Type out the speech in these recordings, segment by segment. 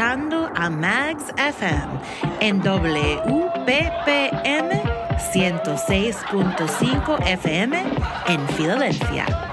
a Mags FM en WPPM 106.5 FM en Filadelfia.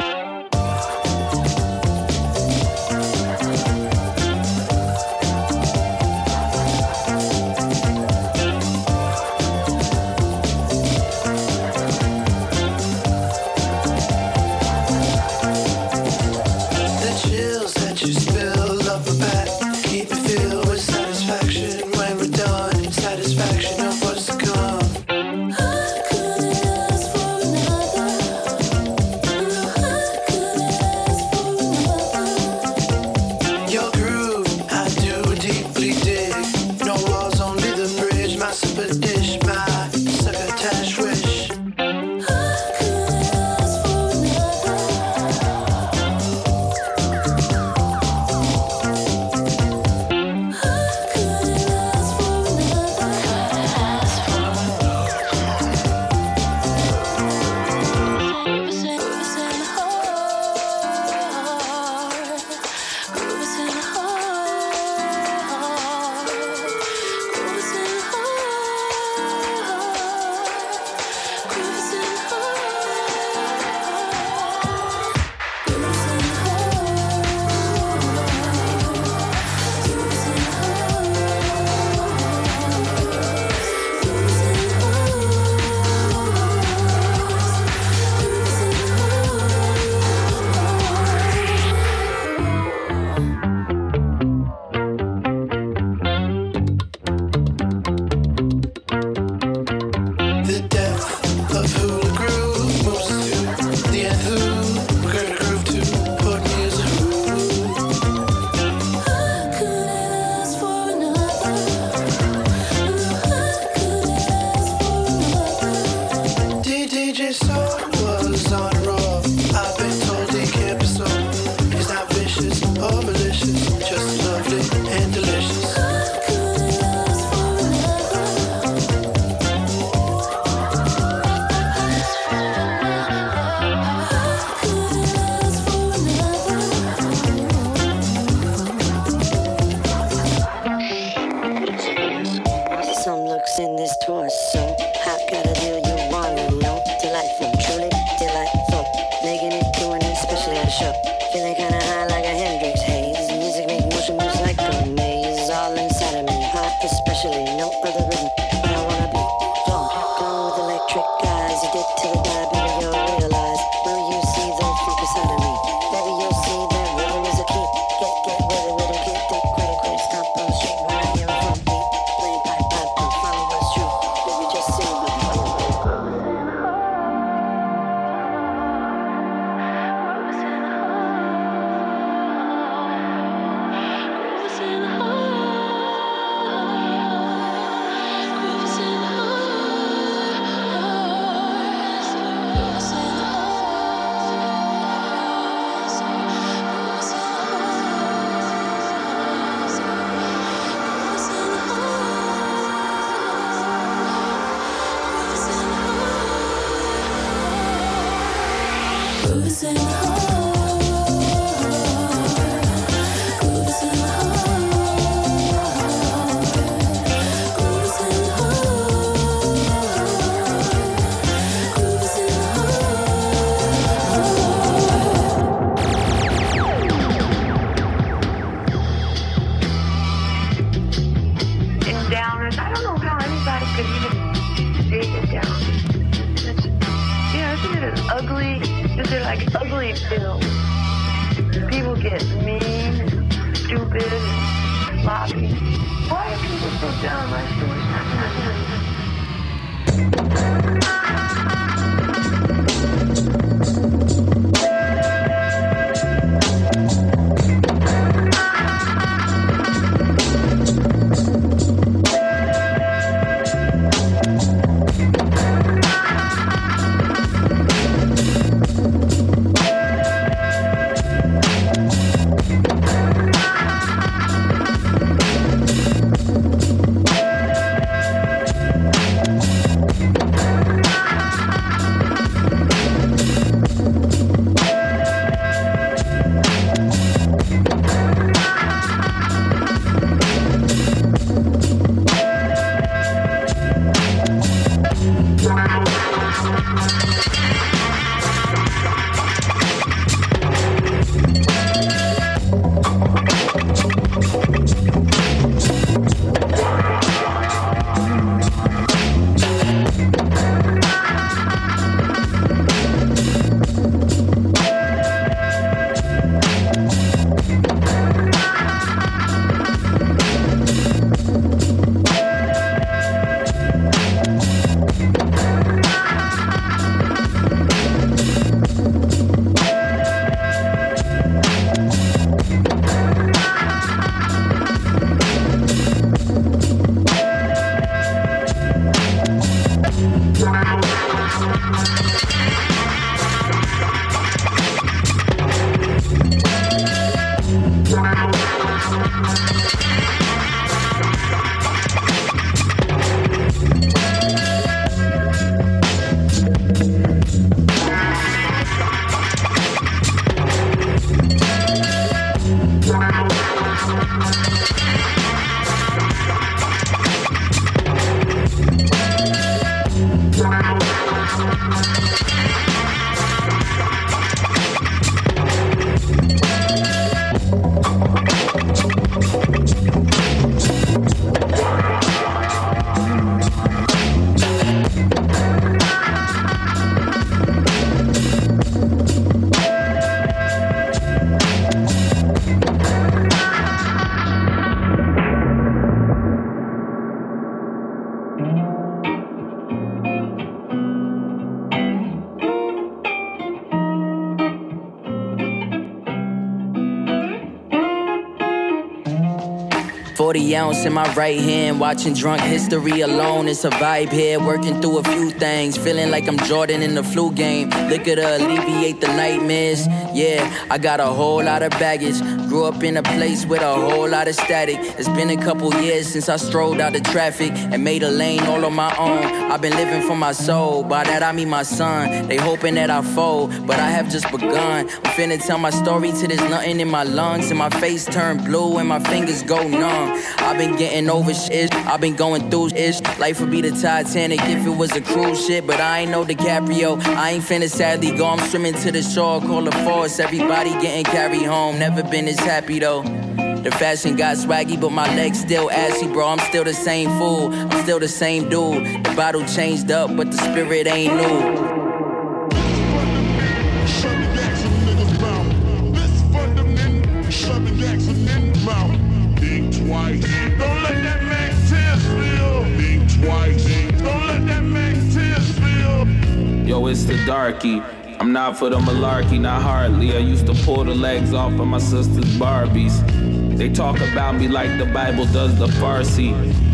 40 ounce in my right hand, watching drunk history alone. It's a vibe here, working through a few things. Feeling like I'm Jordan in the flu game. Liquor to alleviate the nightmares. Yeah, I got a whole lot of baggage. Grew up in a place with a whole lot of static. It's been a couple years since I strolled out the traffic and made a lane all on my own. I've been living for my soul, by that I mean my son. They hoping that I fold, but I have just begun. I'm finna tell my story till there's nothing in my lungs, and my face turn blue and my fingers go numb. I've been getting over shit, I've been going through ish. Life would be the Titanic if it was a cruise ship, but I ain't no DiCaprio. I ain't finna sadly go, I'm swimming to the shore, call the force. Everybody getting carried home, never been as happy though. The fashion got swaggy, but my legs still assy, bro. I'm still the same fool. I'm still the same dude. The bottle changed up, but the spirit ain't new. It's the Darkie. I'm not for the malarkey, not hardly. I used to pull the legs off of my sister's Barbies. They talk about me like the Bible does the Farsi.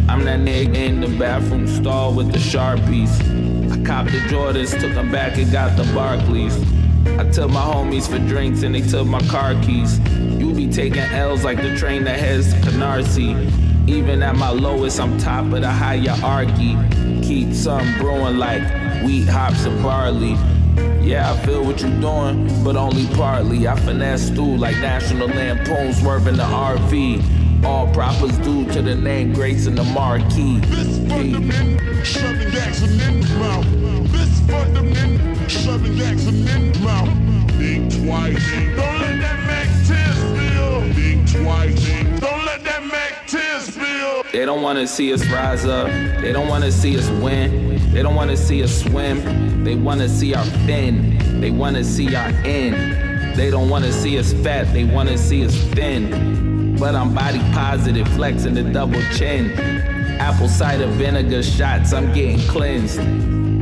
I'm that nigga in the bathroom stall with the Sharpies. I copped the Jordans, took them back and got the Barclays. I took my homies for drinks and they took my car keys. You be taking L's like the train that heads to Canarsie. Even at my lowest, I'm top of the hierarchy. Keep something brewing like wheat, hops, and barley. Yeah, I feel what you're doing, but only partly. I finesse through like National Lampoon swerving the RV. All proper's due to the name Grace in the marquee. This fundament, shoving Jackson in the mouth. This fundament, shoving Jackson in the mouth. Think twice. Don't let that They don't wanna see us rise up. They don't wanna see us win. They don't wanna see us swim, they wanna see our fin. They wanna see our end. They don't wanna see us fat, they wanna see us thin. But I'm body positive, flexing the double chin. Apple cider vinegar shots, I'm getting cleansed.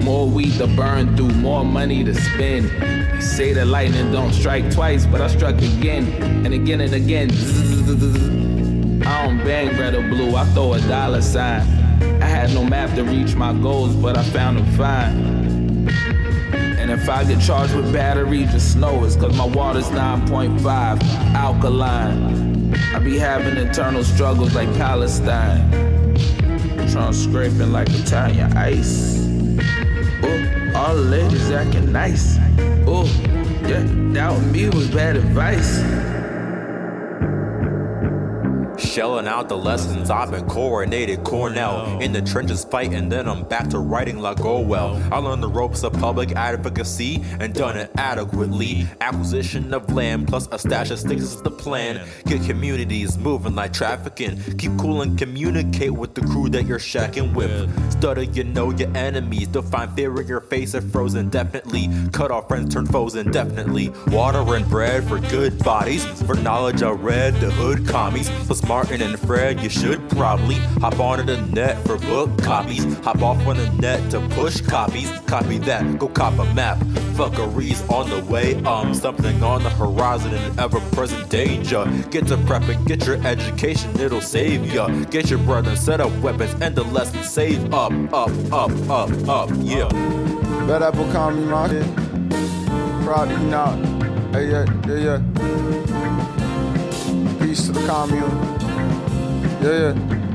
More weed to burn through, more money to spend. They say the lightning don't strike twice, but I struck again and again and again. I don't bang red or blue, I throw a dollar sign. I had no map to reach my goals, but I found them fine. And if I get charged with battery, just know it's cause my water's 9.5 alkaline. I be having internal struggles like Palestine. Trying scraping like Italian ice. Ooh, all the ladies acting nice. Ooh, yeah, that me was bad advice. Shelling out the lessons I've been coordinated Cornell. In the trenches fighting, then I'm back to writing like well. I learned the ropes of public advocacy and done it adequately. Acquisition of land plus a stash of sticks is the plan. Get communities moving like trafficking. Keep cool and communicate with the crew that you're shacking with. Study, you know your enemies. Define fear in your face and frozen definitely. Cut off friends, turn foes indefinitely. Water and bread for good bodies. For knowledge, I read the hood commies. Plus Martin and Fred, you should probably hop onto the net for book copies. Hop off on the net to push copies. Copy that, go cop a map. Fuckeries on the way, um, something on the horizon and ever present danger. Get to prep and get your education, it'll save ya. Get your brother, set up weapons, and the lesson save up, up, up, up, up, yeah. Bet Apple my shit. Proud not. Hey, yeah, yeah, yeah. Peace to the commune. Yeah, yeah.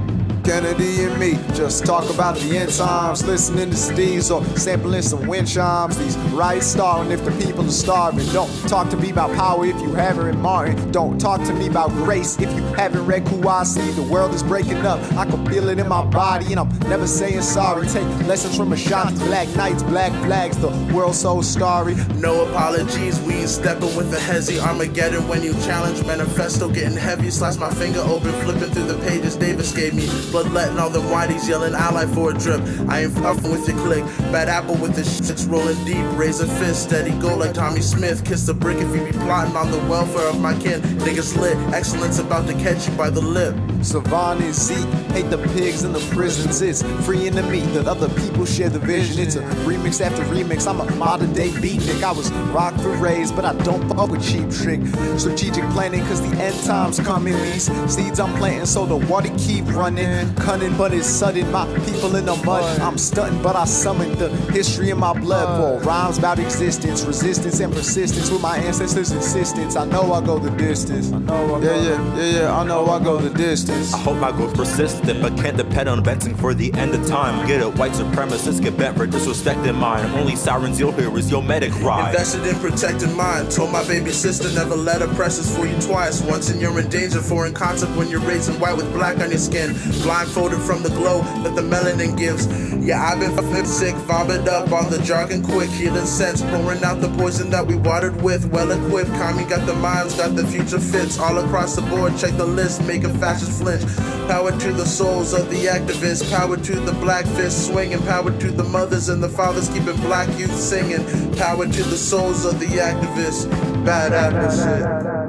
Kennedy and me just talk about the end times, listening to Steve's or sampling some wind chimes. These riots starting if the people are starving. Don't talk to me about power if you haven't read Martin. Don't talk to me about grace if you haven't read Kouassi. The world is breaking up, I can feel it in my body, and I'm never saying sorry. Take lessons from Ashanti, black nights, black flags. The world so starry. No apologies, we stepping with a hezzy Armageddon when you challenge manifesto getting heavy. Slice my finger open, flipping through the pages Davis gave me. Bloodletting all them whiteys yelling ally for a drip. I ain't fucking with your click. Bad apple with the shits rolling deep. Raise a fist, steady go like Tommie Smith. Kiss the brick if you be plotting on the welfare of my kin. Niggas lit, excellence about to catch you by the lip. Savon and Zeke hate the pigs in the prisons. It's freeing the meat that other people share the vision. It's a remix after remix. I'm a modern day beatnik. I was rock for raised, but I don't fuck with cheap trick. Strategic planning, cause the end times coming. These seeds I'm planting, so the water keep running. Cunning, but it's sudden. My people in the mud. I'm stunting, but I summoned the history in my blood. Pour rhymes about existence, resistance, and persistence. With my ancestors' insistence, I know I go the distance. I know I yeah, yeah, yeah, yeah. I know I go the distance. I hope my growth persistent, but can't depend on venting for the end of time. Get it, white supremacists get bent for disrespecting mine. Only sirens you'll hear is your medic ride. Invested in protecting mine. Told my baby sister never let oppressors fool you twice. Once and you're in danger, foreign concept when you're raising white with black on your skin. Blindfolded from the glow that the melanin gives. Yeah, I've been fucking sick, vomit up on the jargon quick. Healing sense, pouring out the poison that we watered with. Well equipped, Kami got the minds, got the future fits. All across the board, check the list, making fascist flinch. Power to the souls of the activists, power to the black fists swinging, power to the mothers and the fathers keeping black youth singing, power to the souls of the activists. Bad apple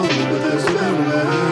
there's no way.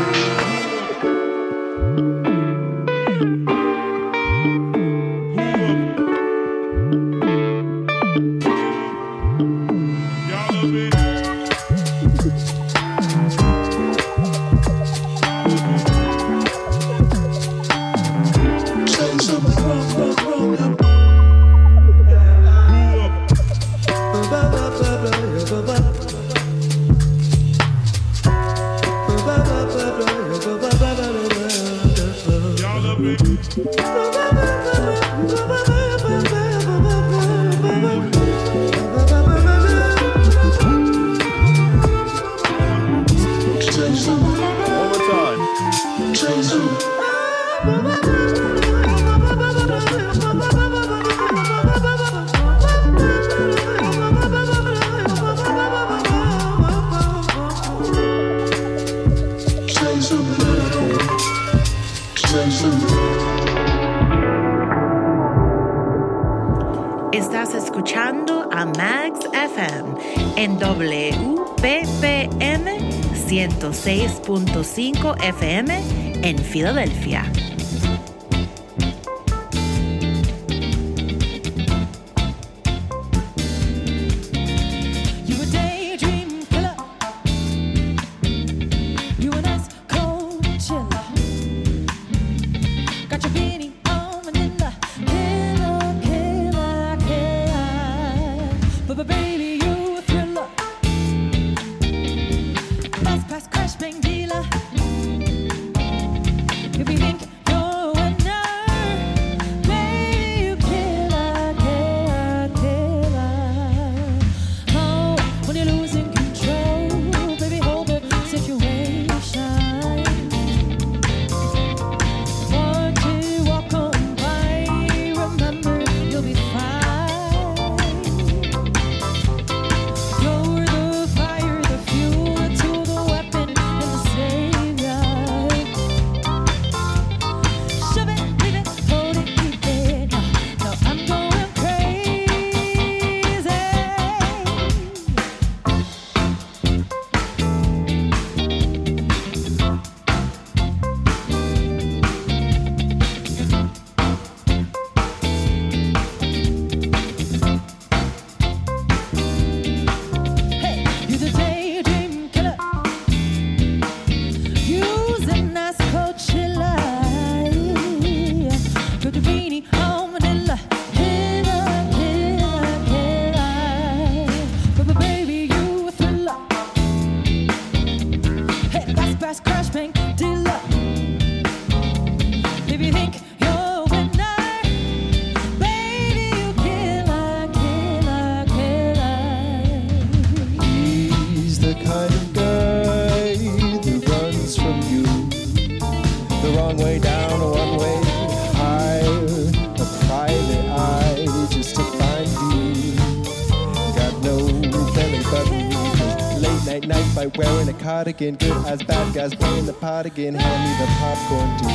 again. Good eyes, bad guys playing the pot again. Hand me the popcorn, dude.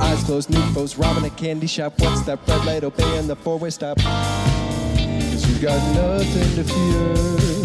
Eyes closed, new foes robbing a candy shop. What's that red light? Obeying the four-way stop. Cause you got nothing to fear.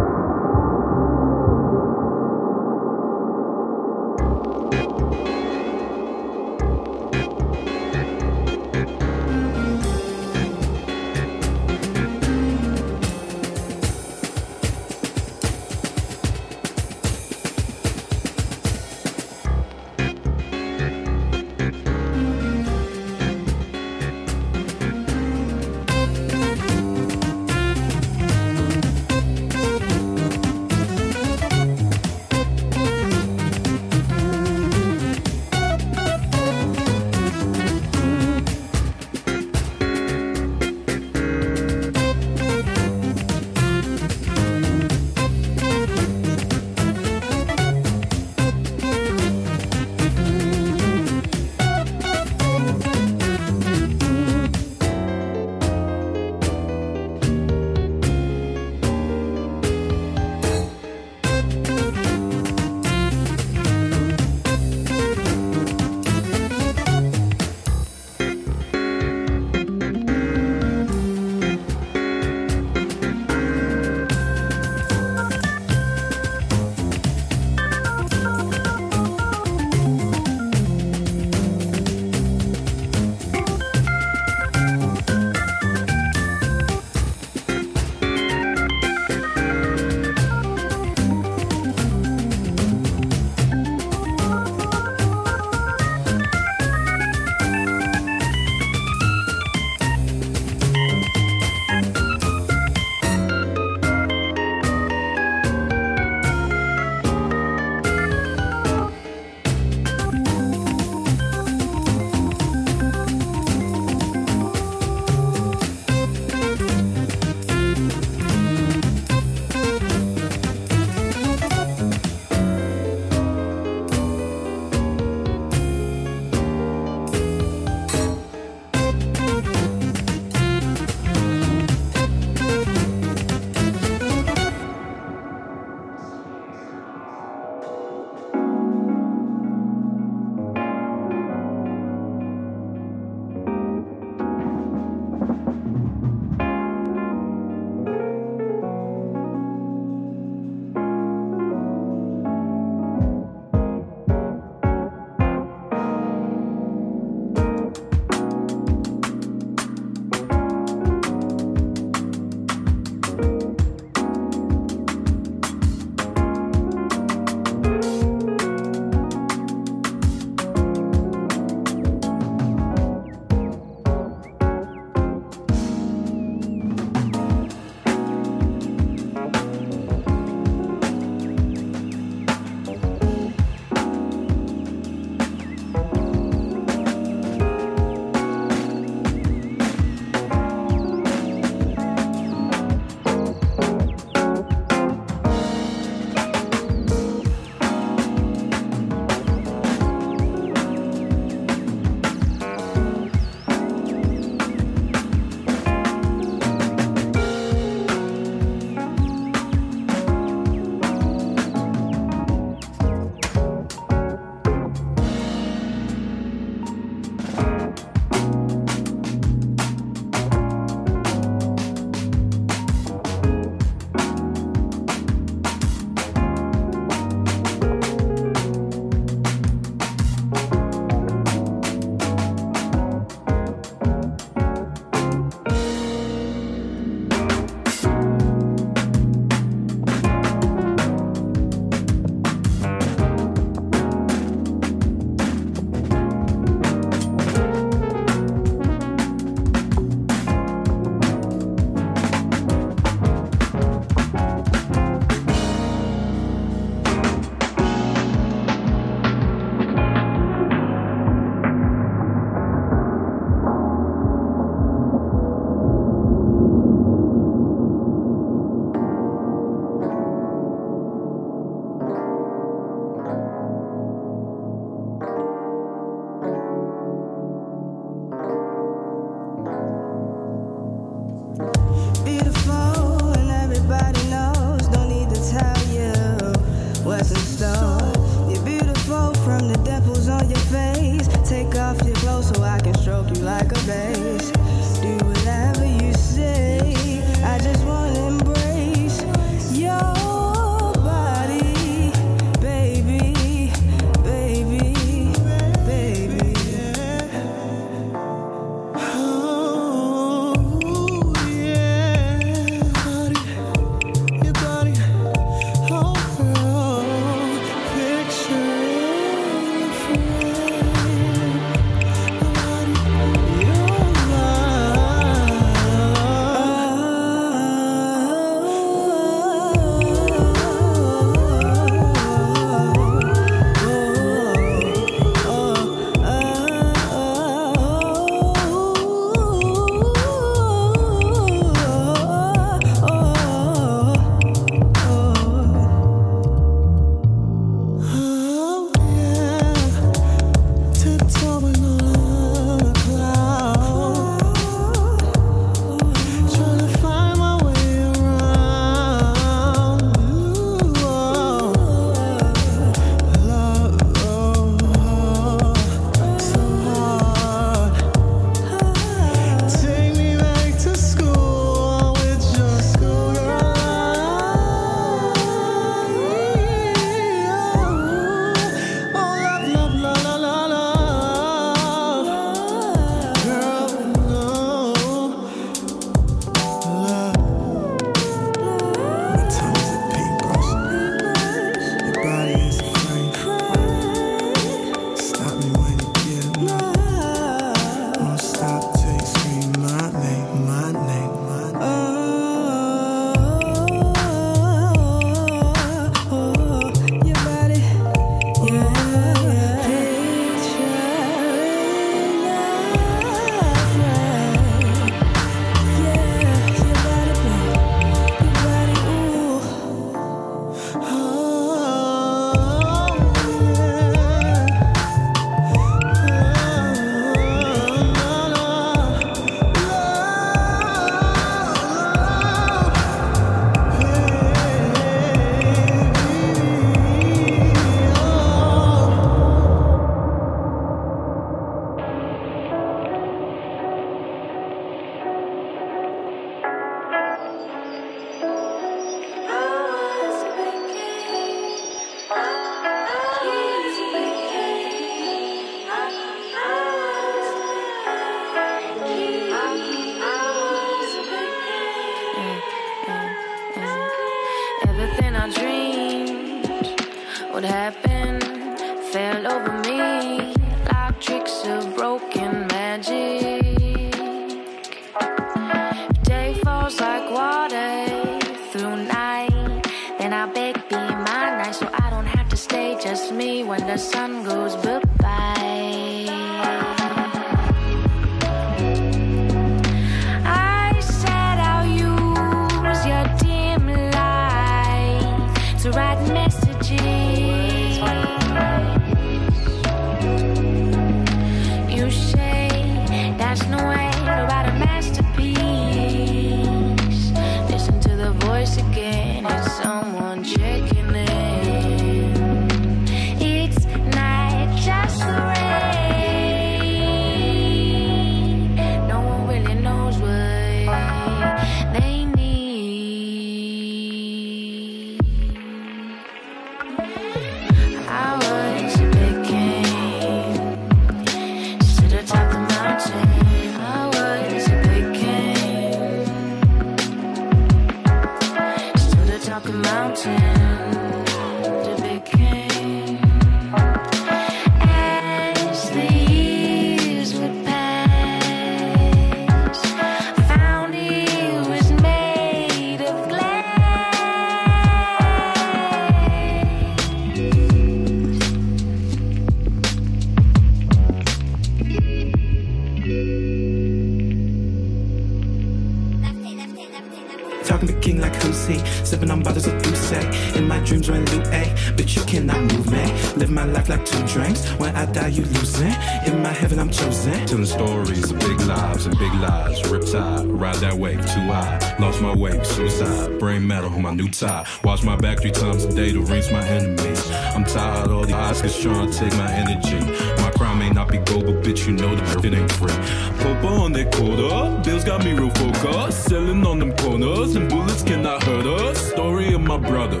Talking to king like who's he? Sipping on bottles of Douce. In my dreams, when a but you cannot move me. Live my life like two drinks. When I die, you losing. In my heaven, I'm chosen. Telling stories of big lives and big lies. Riptide, ride that wave too high. Lost my way, suicide. Brain metal, my new tie. Watch my back three times a day to reach my enemies. I'm tired of all the Oscars trying to take my energy. My crime may not be gold, but bitch, you know that it ain't free. Popo on that quarter, bills got me real focused. Selling on them corners, and bullets cannot hurt us. Story of my brother.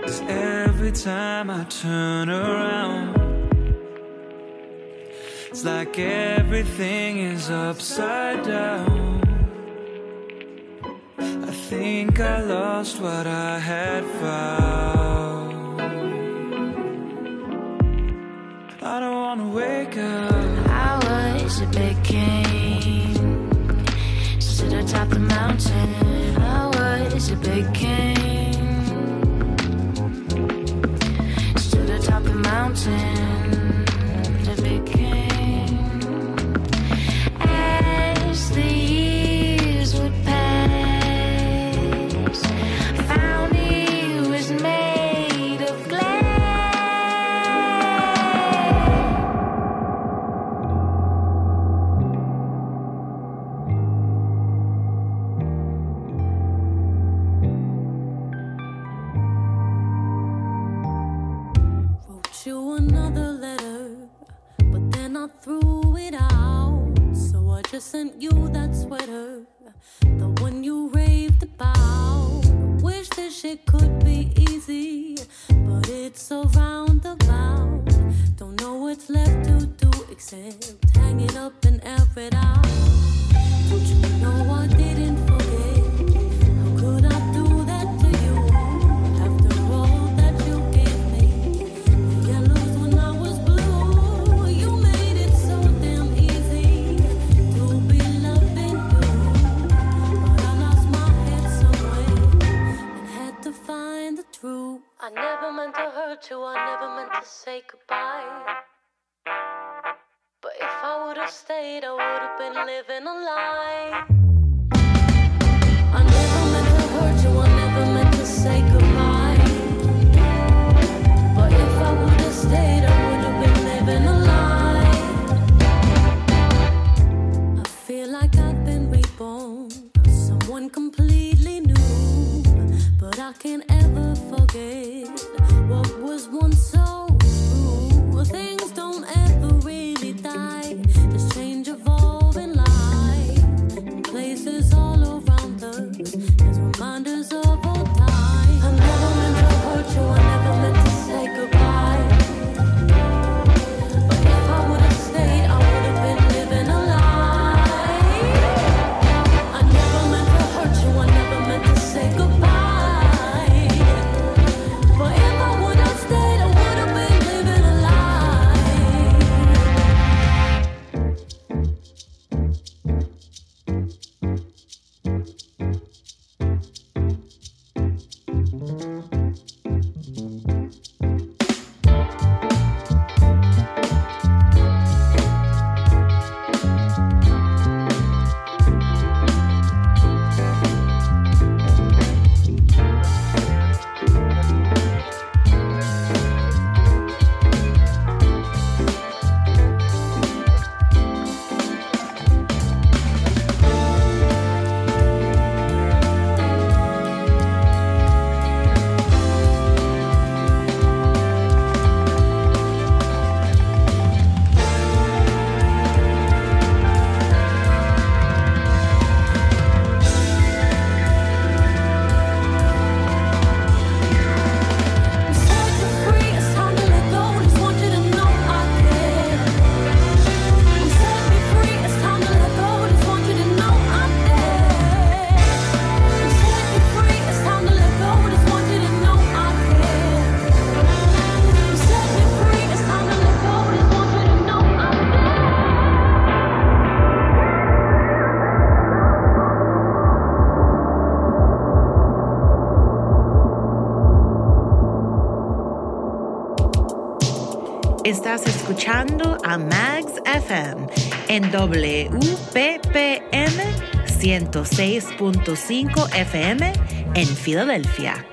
'Cause every time I turn around, it's like everything is upside down. I think I lost what I had found. I don't wanna wake up. I was a big king. Stood atop the mountain. I was a big king. Stood atop the mountain. Shit could be easy, escuchando a Mags FM en WPPM 106.5 FM en Filadelfia.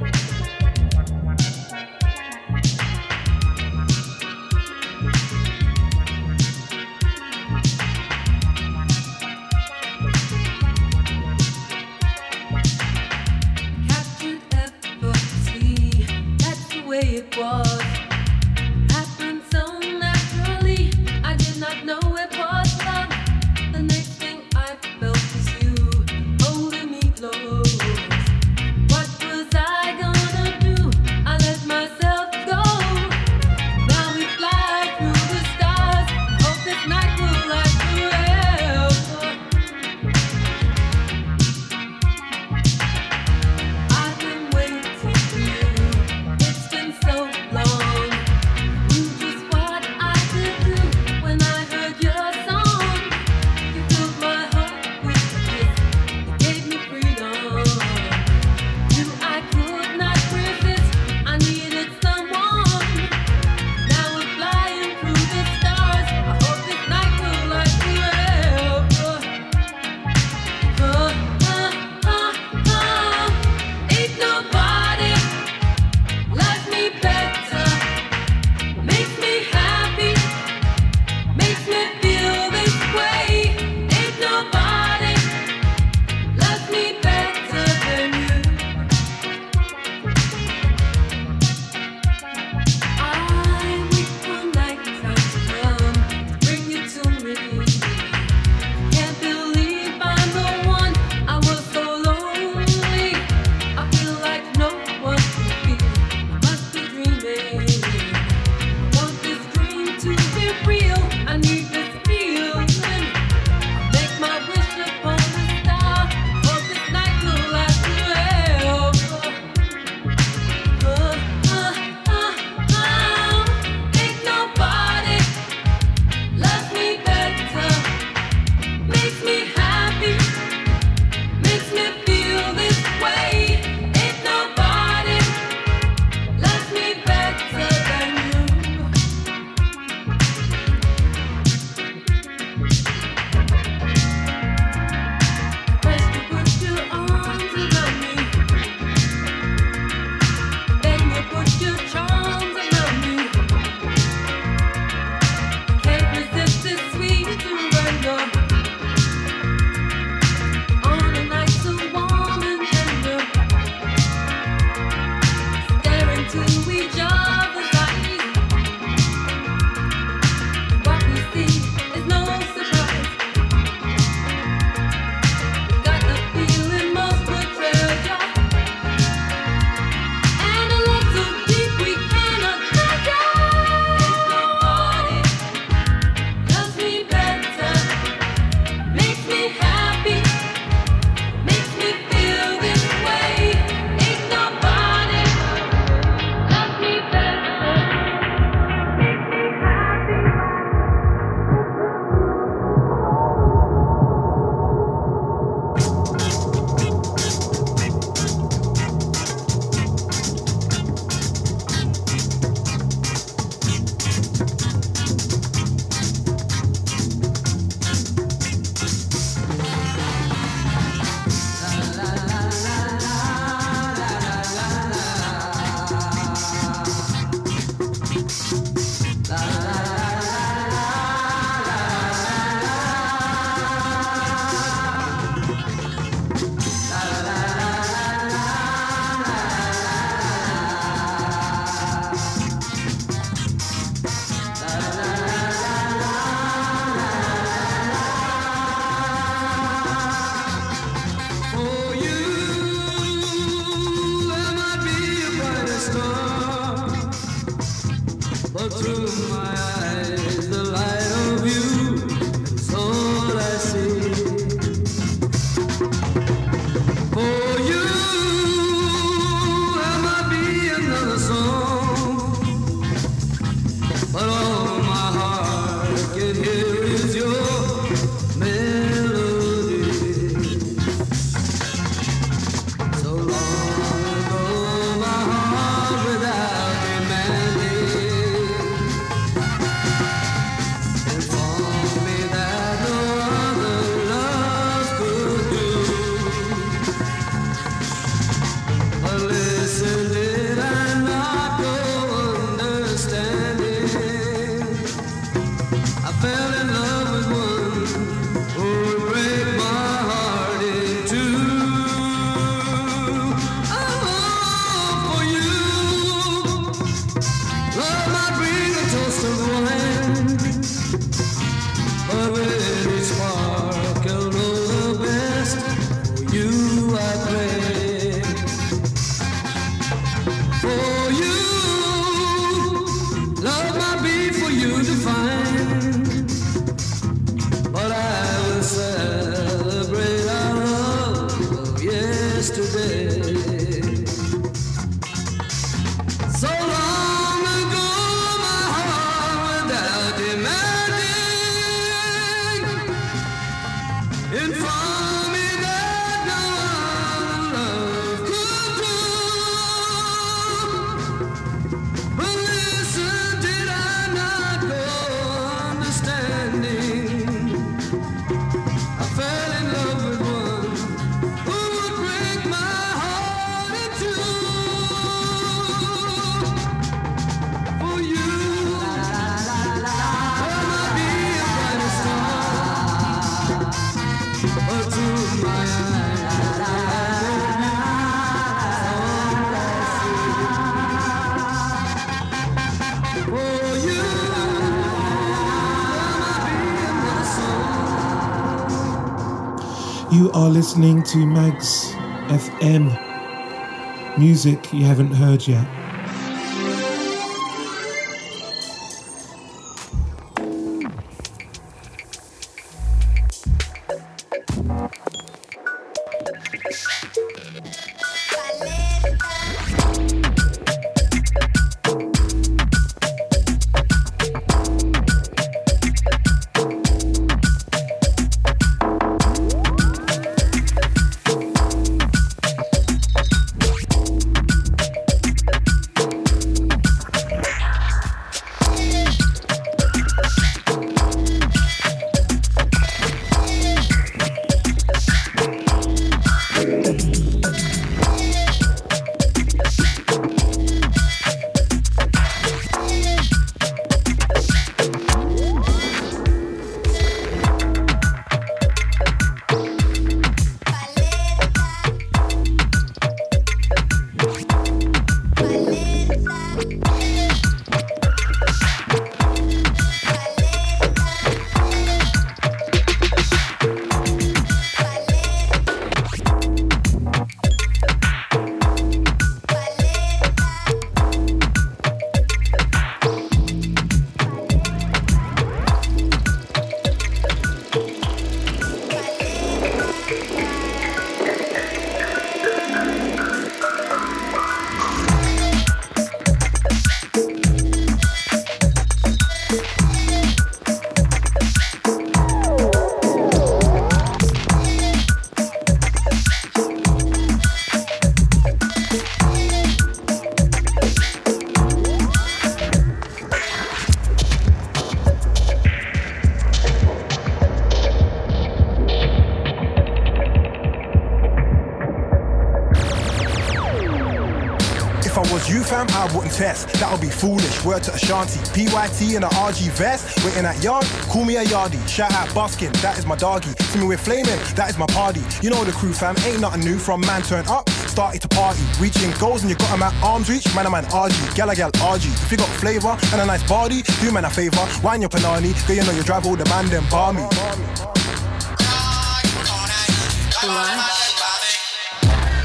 You, are listening to Magz FM. Music you haven't heard yet. That'll be foolish. Word to Ashanti. PYT in a RG vest. Waiting at yard, call me a yardie. Shout out Buskin, that is my doggy. See me with flaming, that is my party. You know the crew, fam, ain't nothing new. From man turn up, started to party. Reaching goals and you got 'em at arm's reach. Man, a man, RG. Gal, gal, RG. If you got flavour and a nice body, do man a favour. Wine your panani, girl, you know you drive all the man, then bar me.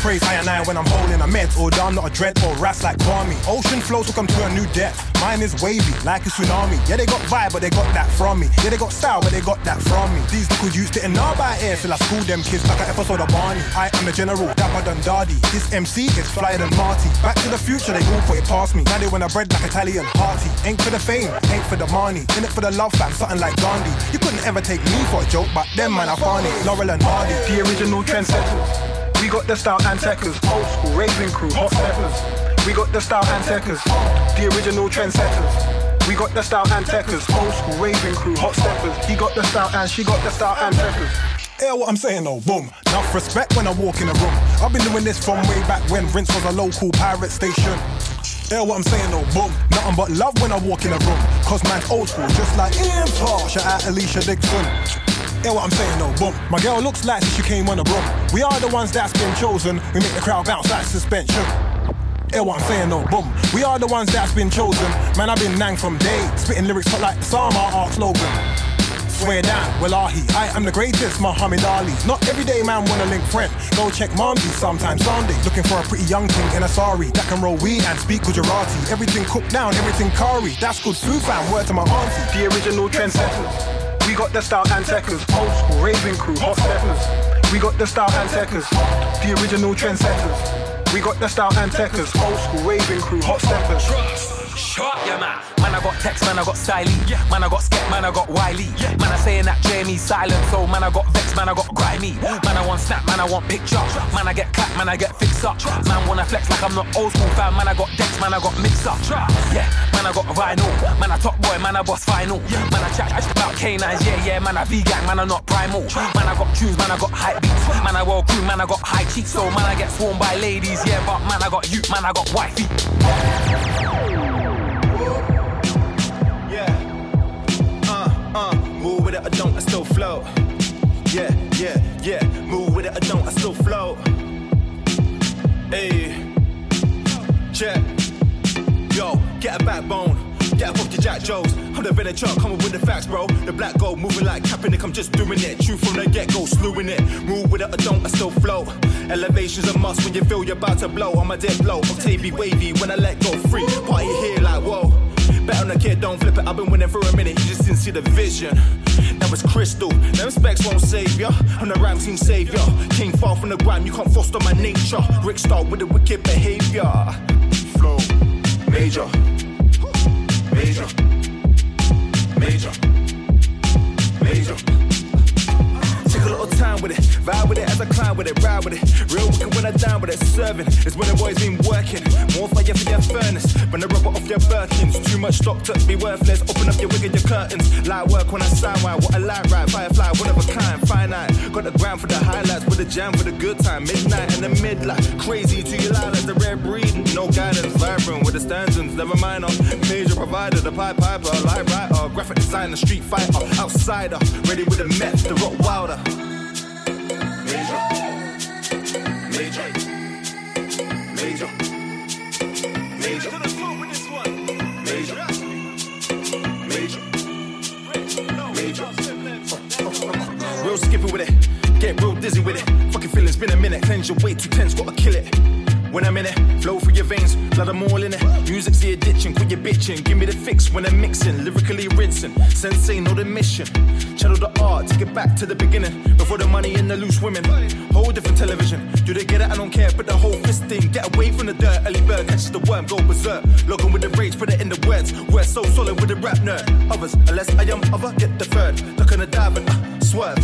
Praise I and I when I'm holding a mint or down, not a dread or rats like Kwame. Ocean flows will come to a new depth. Mine is wavy, like a tsunami. Yeah, they got vibe, but they got that from me. Yeah, they got style, but they got that from me. These little youths didn't know about air, till I school them kids like an episode of Barney. I am the general, Dapper Dundadi. This MC is flyer than Marty. Back to the future, they all put it past me. Now they wanna bread like Italian party. Ain't for the fame, ain't for the money. In it for the love fam, something like Gandhi. You couldn't ever take me for a joke, but them man are funny. Laurel and Hardy, the original trendsetters. We got the style and techers, old school raving crew, hot steppers. We got the style and techers, the original trendsetters. We got the style and techers, old school raving crew, hot steppers. He got the style and she got the style and techers. Hear what I'm saying though, boom. Enough respect when I walk in a room. I've been doing this from way back when Rinse was a local pirate station. Hear what I'm saying though, boom. Nothing but love when I walk in a room. Cause man's old school, just like Ian. Shout out Alesha Dixon. Hear what I'm saying though, boom. My girl looks like she came on a broom. We are the ones that's been chosen. We make the crowd bounce like suspension. Hear what I'm saying, no, boom. We are the ones that's been chosen. Man, I've been nang from day. Spitting lyrics hot like the Sama art slogan. Swear down, wallahi, I am the greatest, Muhammad Ali. Not every day, man, wanna link friend. Go check Momsy sometimes Sunday. Looking for a pretty young thing in a sari that can roll weed and speak Gujarati. Everything cooked down, everything curry. That's good food, fam. Word to my auntie. The original trendsetters. We got the style and techers. Old school raving crew, hot steppers. We got the style and techers. The original trendsetters. We got the style and techers. Old school raving crew, hot steppers. Shut yeah man. Man, I got text, man, I got Siley. Man, I got Skep, man, I got Wiley. Man, I saying that JME silent, so man, I got Vex, man, I got Grimy. Man, I want snap, man, I want picture. Man, I get clap, man, I get fix up. Man, wanna flex like I'm not old school fan. Man, I got Dex, man, I got mix up. Yeah, man, I got vinyl. Man, I top boy, man, I boss final. Man, I chat about canines, yeah, yeah, man, I V-gang, man, I not primal. Man, I got tunes, man, I got hype beats. Man, I well crew, man, I got high cheeks, so man, I get sworn by ladies, yeah, but man, I got you, man, I got wifey. It or don't, I still float. Yeah, yeah, yeah. Move with it or don't, I still float. Hey, check. Yo, get a backbone. Get up off your Jack Joes. I'm the villain chart, coming with the facts, bro. The black gold moving like Kaepernick, I'm just doing it. True from the get go, slewing it. Move with it or don't, I still float. Elevation's a must when you feel you're about to blow. I'm a dead blow, Octavie wavy when I let go free. Party here like whoa. Bet the kid, don't flip it. I've been winning for a minute, you just didn't see the vision. That was crystal. Them specs won't save ya. I'm the rhyme team savior. King far from the grime, you can't foster my nature. Rick Star with the wicked behavior. Flow, major, major, major, major. Take a little time with it, vibe with it as I climb with it, ride with it. Real down with it, serving. It's when the boys been working. More fire for your furnace. When the rubber off your Birkins, too much stock to be worthless. Open up your wig and your curtains. Light work when I sign wide. What a light right, firefly, one of a kind, finite. Got the ground for the highlights, with the jam for the good time. Midnight and the midlight, crazy to your lilacs, the red breed. No guidance, vibrant with the stanzas, never mind. uh, Major provider, the pipe piper, light writer, graphic designer, street fighter, outsider, ready with the meth, the rock wilder. Major, major, major, major, major, major. Major. Major. Real skippy with it, get real dizzy with it. Fucking feelings been a minute, cleanse your way too tense, gotta kill it. When I'm in it, flow through your veins, blood I'm all in it. Music's the addiction, quit your bitching. Give me the fix when I'm mixing, lyrically rinsing. Sensei, know the mission. Channel the art, take it back to the beginning. Before the money and the loose women. Whole different television. Do they get it? I don't care, but the whole fist thing. Get away from the dirt, early bird catches the worm, go berserk. Logan with the rage, put it in the words. We're so solid with the rap nerd. Others, unless I am other, get the third. Duck on a dive and uh, swerve.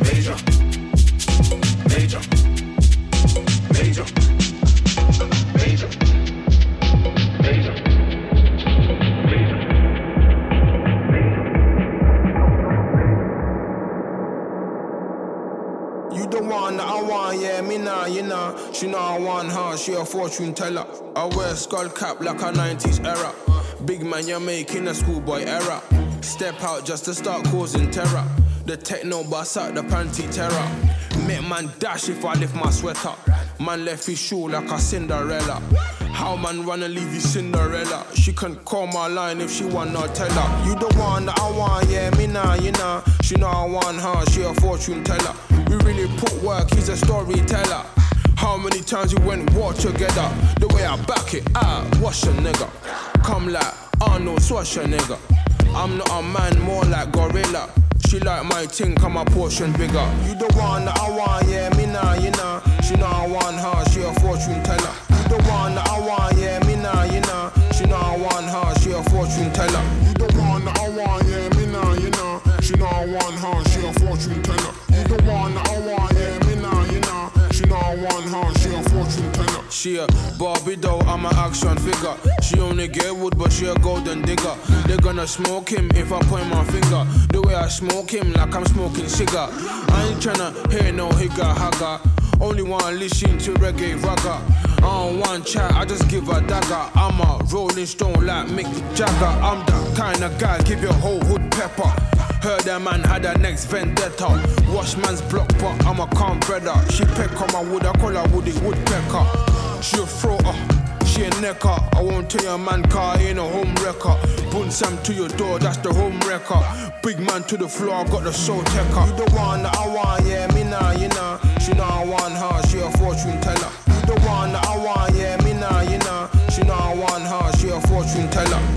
Major. Major. One yeah, me nah, you know. She I want her, she a fortune teller. I wear skull cap like a 90s era. Big man, you're making a schoolboy error. Step out just to start causing terror. The techno bust out the panty terror. Make man dash if I lift my sweater. Man left his shoe like a Cinderella. How man wanna leave you Cinderella? She can call my line if she wanna tell her. You the one that I want, yeah, me nah, you know. She know I want her, she a fortune teller. We really put work, he's a storyteller. How many times we went war together? The way I back it, ah, wash a nigga. Come like Arnold Schwarzenegger. I'm not a man, more like gorilla. She like my ting, come my portion bigger. You the one that I want, yeah, me nah, you know. She know I want her, she a fortune teller. You the one that I want, She a Barbie doll, I'm an action figure. She only get wood, but she a golden digger. They gonna smoke him if I point my finger. The way I smoke him, like I'm smoking cigar. I ain't tryna hear no higga hagga. Only wanna listen to reggae ragga. I don't want chat, I just give a dagger. I'm a rolling stone like Mick Jagger. I'm the kind of guy, give your whole hood pepper. Heard that man had a next vendetta. Wash man's block, but I'm a calm brother. She peck on my wood, I call her Woody Woodpecker. She a fraughter, chain necker. I won't tell your man car ain't a home wrecker. Bun Sam to your door, that's the home wrecker. Big man to the floor, got the soul taker. You the one that I want, yeah, me nah, you know. She know I want her, she a fortune teller. You the one that I want, yeah, me nah, you know. She know I want her, she a fortune teller.